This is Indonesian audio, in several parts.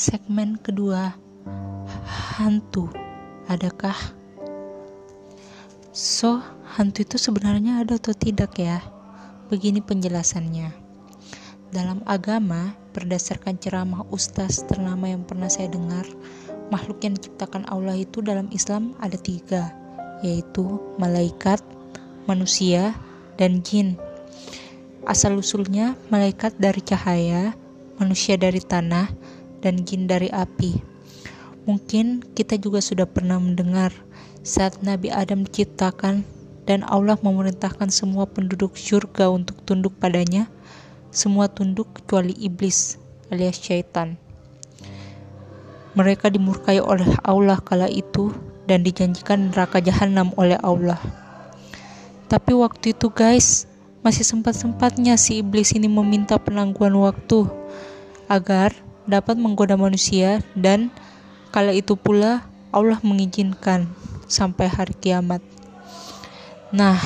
Segmen kedua, hantu. Adakah? So, hantu itu sebenarnya ada atau tidak ya? Begini penjelasannya. Dalam agama, berdasarkan ceramah ustaz ternama yang pernah saya dengar, makhluk yang diciptakan Allah itu dalam Islam ada tiga, yaitu malaikat, manusia, dan jin. Asal-usulnya malaikat dari cahaya, manusia dari tanah, dan jin dari api. Mungkin kita juga sudah pernah mendengar saat Nabi Adam diciptakan dan Allah memerintahkan semua penduduk surga untuk tunduk padanya, semua tunduk kecuali iblis alias syaitan. Mereka dimurkai oleh Allah kala itu dan dijanjikan neraka jahanam oleh Allah. Tapi waktu itu guys, masih sempat-sempatnya si iblis ini meminta penangguhan waktu agar dapat menggoda manusia dan kala itu pula Allah mengizinkan sampai hari kiamat. Nah,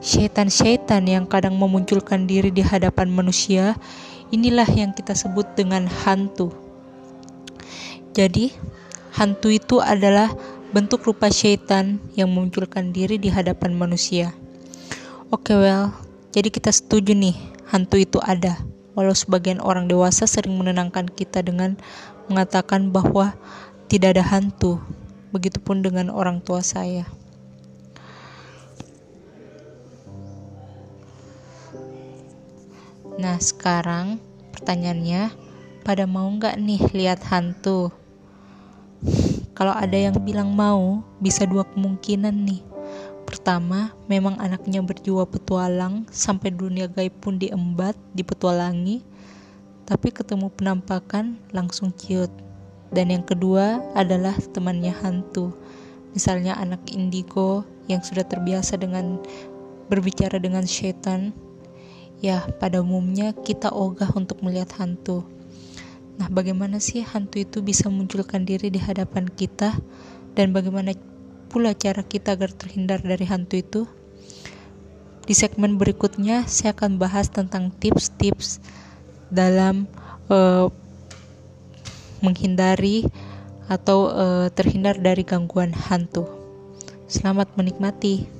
syaitan-syaitan yang kadang memunculkan diri di hadapan manusia, inilah yang kita sebut dengan hantu. Jadi, hantu itu adalah bentuk rupa syaitan yang memunculkan diri di hadapan manusia. Oke, okay, well, jadi kita setuju nih, hantu itu ada walau sebagian orang dewasa sering menenangkan kita dengan mengatakan bahwa tidak ada hantu. Begitupun dengan orang tua saya. Nah, sekarang pertanyaannya, pada mau nggak nih lihat hantu? Kalau ada yang bilang mau, bisa dua kemungkinan nih. Pertama, memang anaknya berjiwa petualang sampai dunia gaib pun diembat, dipetualangi, tapi ketemu penampakan langsung cute. Dan yang kedua adalah temannya hantu. Misalnya anak indigo yang sudah terbiasa dengan berbicara dengan setan. Ya, pada umumnya kita ogah untuk melihat hantu. Nah, bagaimana sih hantu itu bisa munculkan diri di hadapan kita dan bagaimana pula cara kita agar terhindar dari hantu itu? Di segmen berikutnya, saya akan bahas tentang tips-tips dalam uh, menghindari atau uh, terhindar dari gangguan hantu. Selamat menikmati.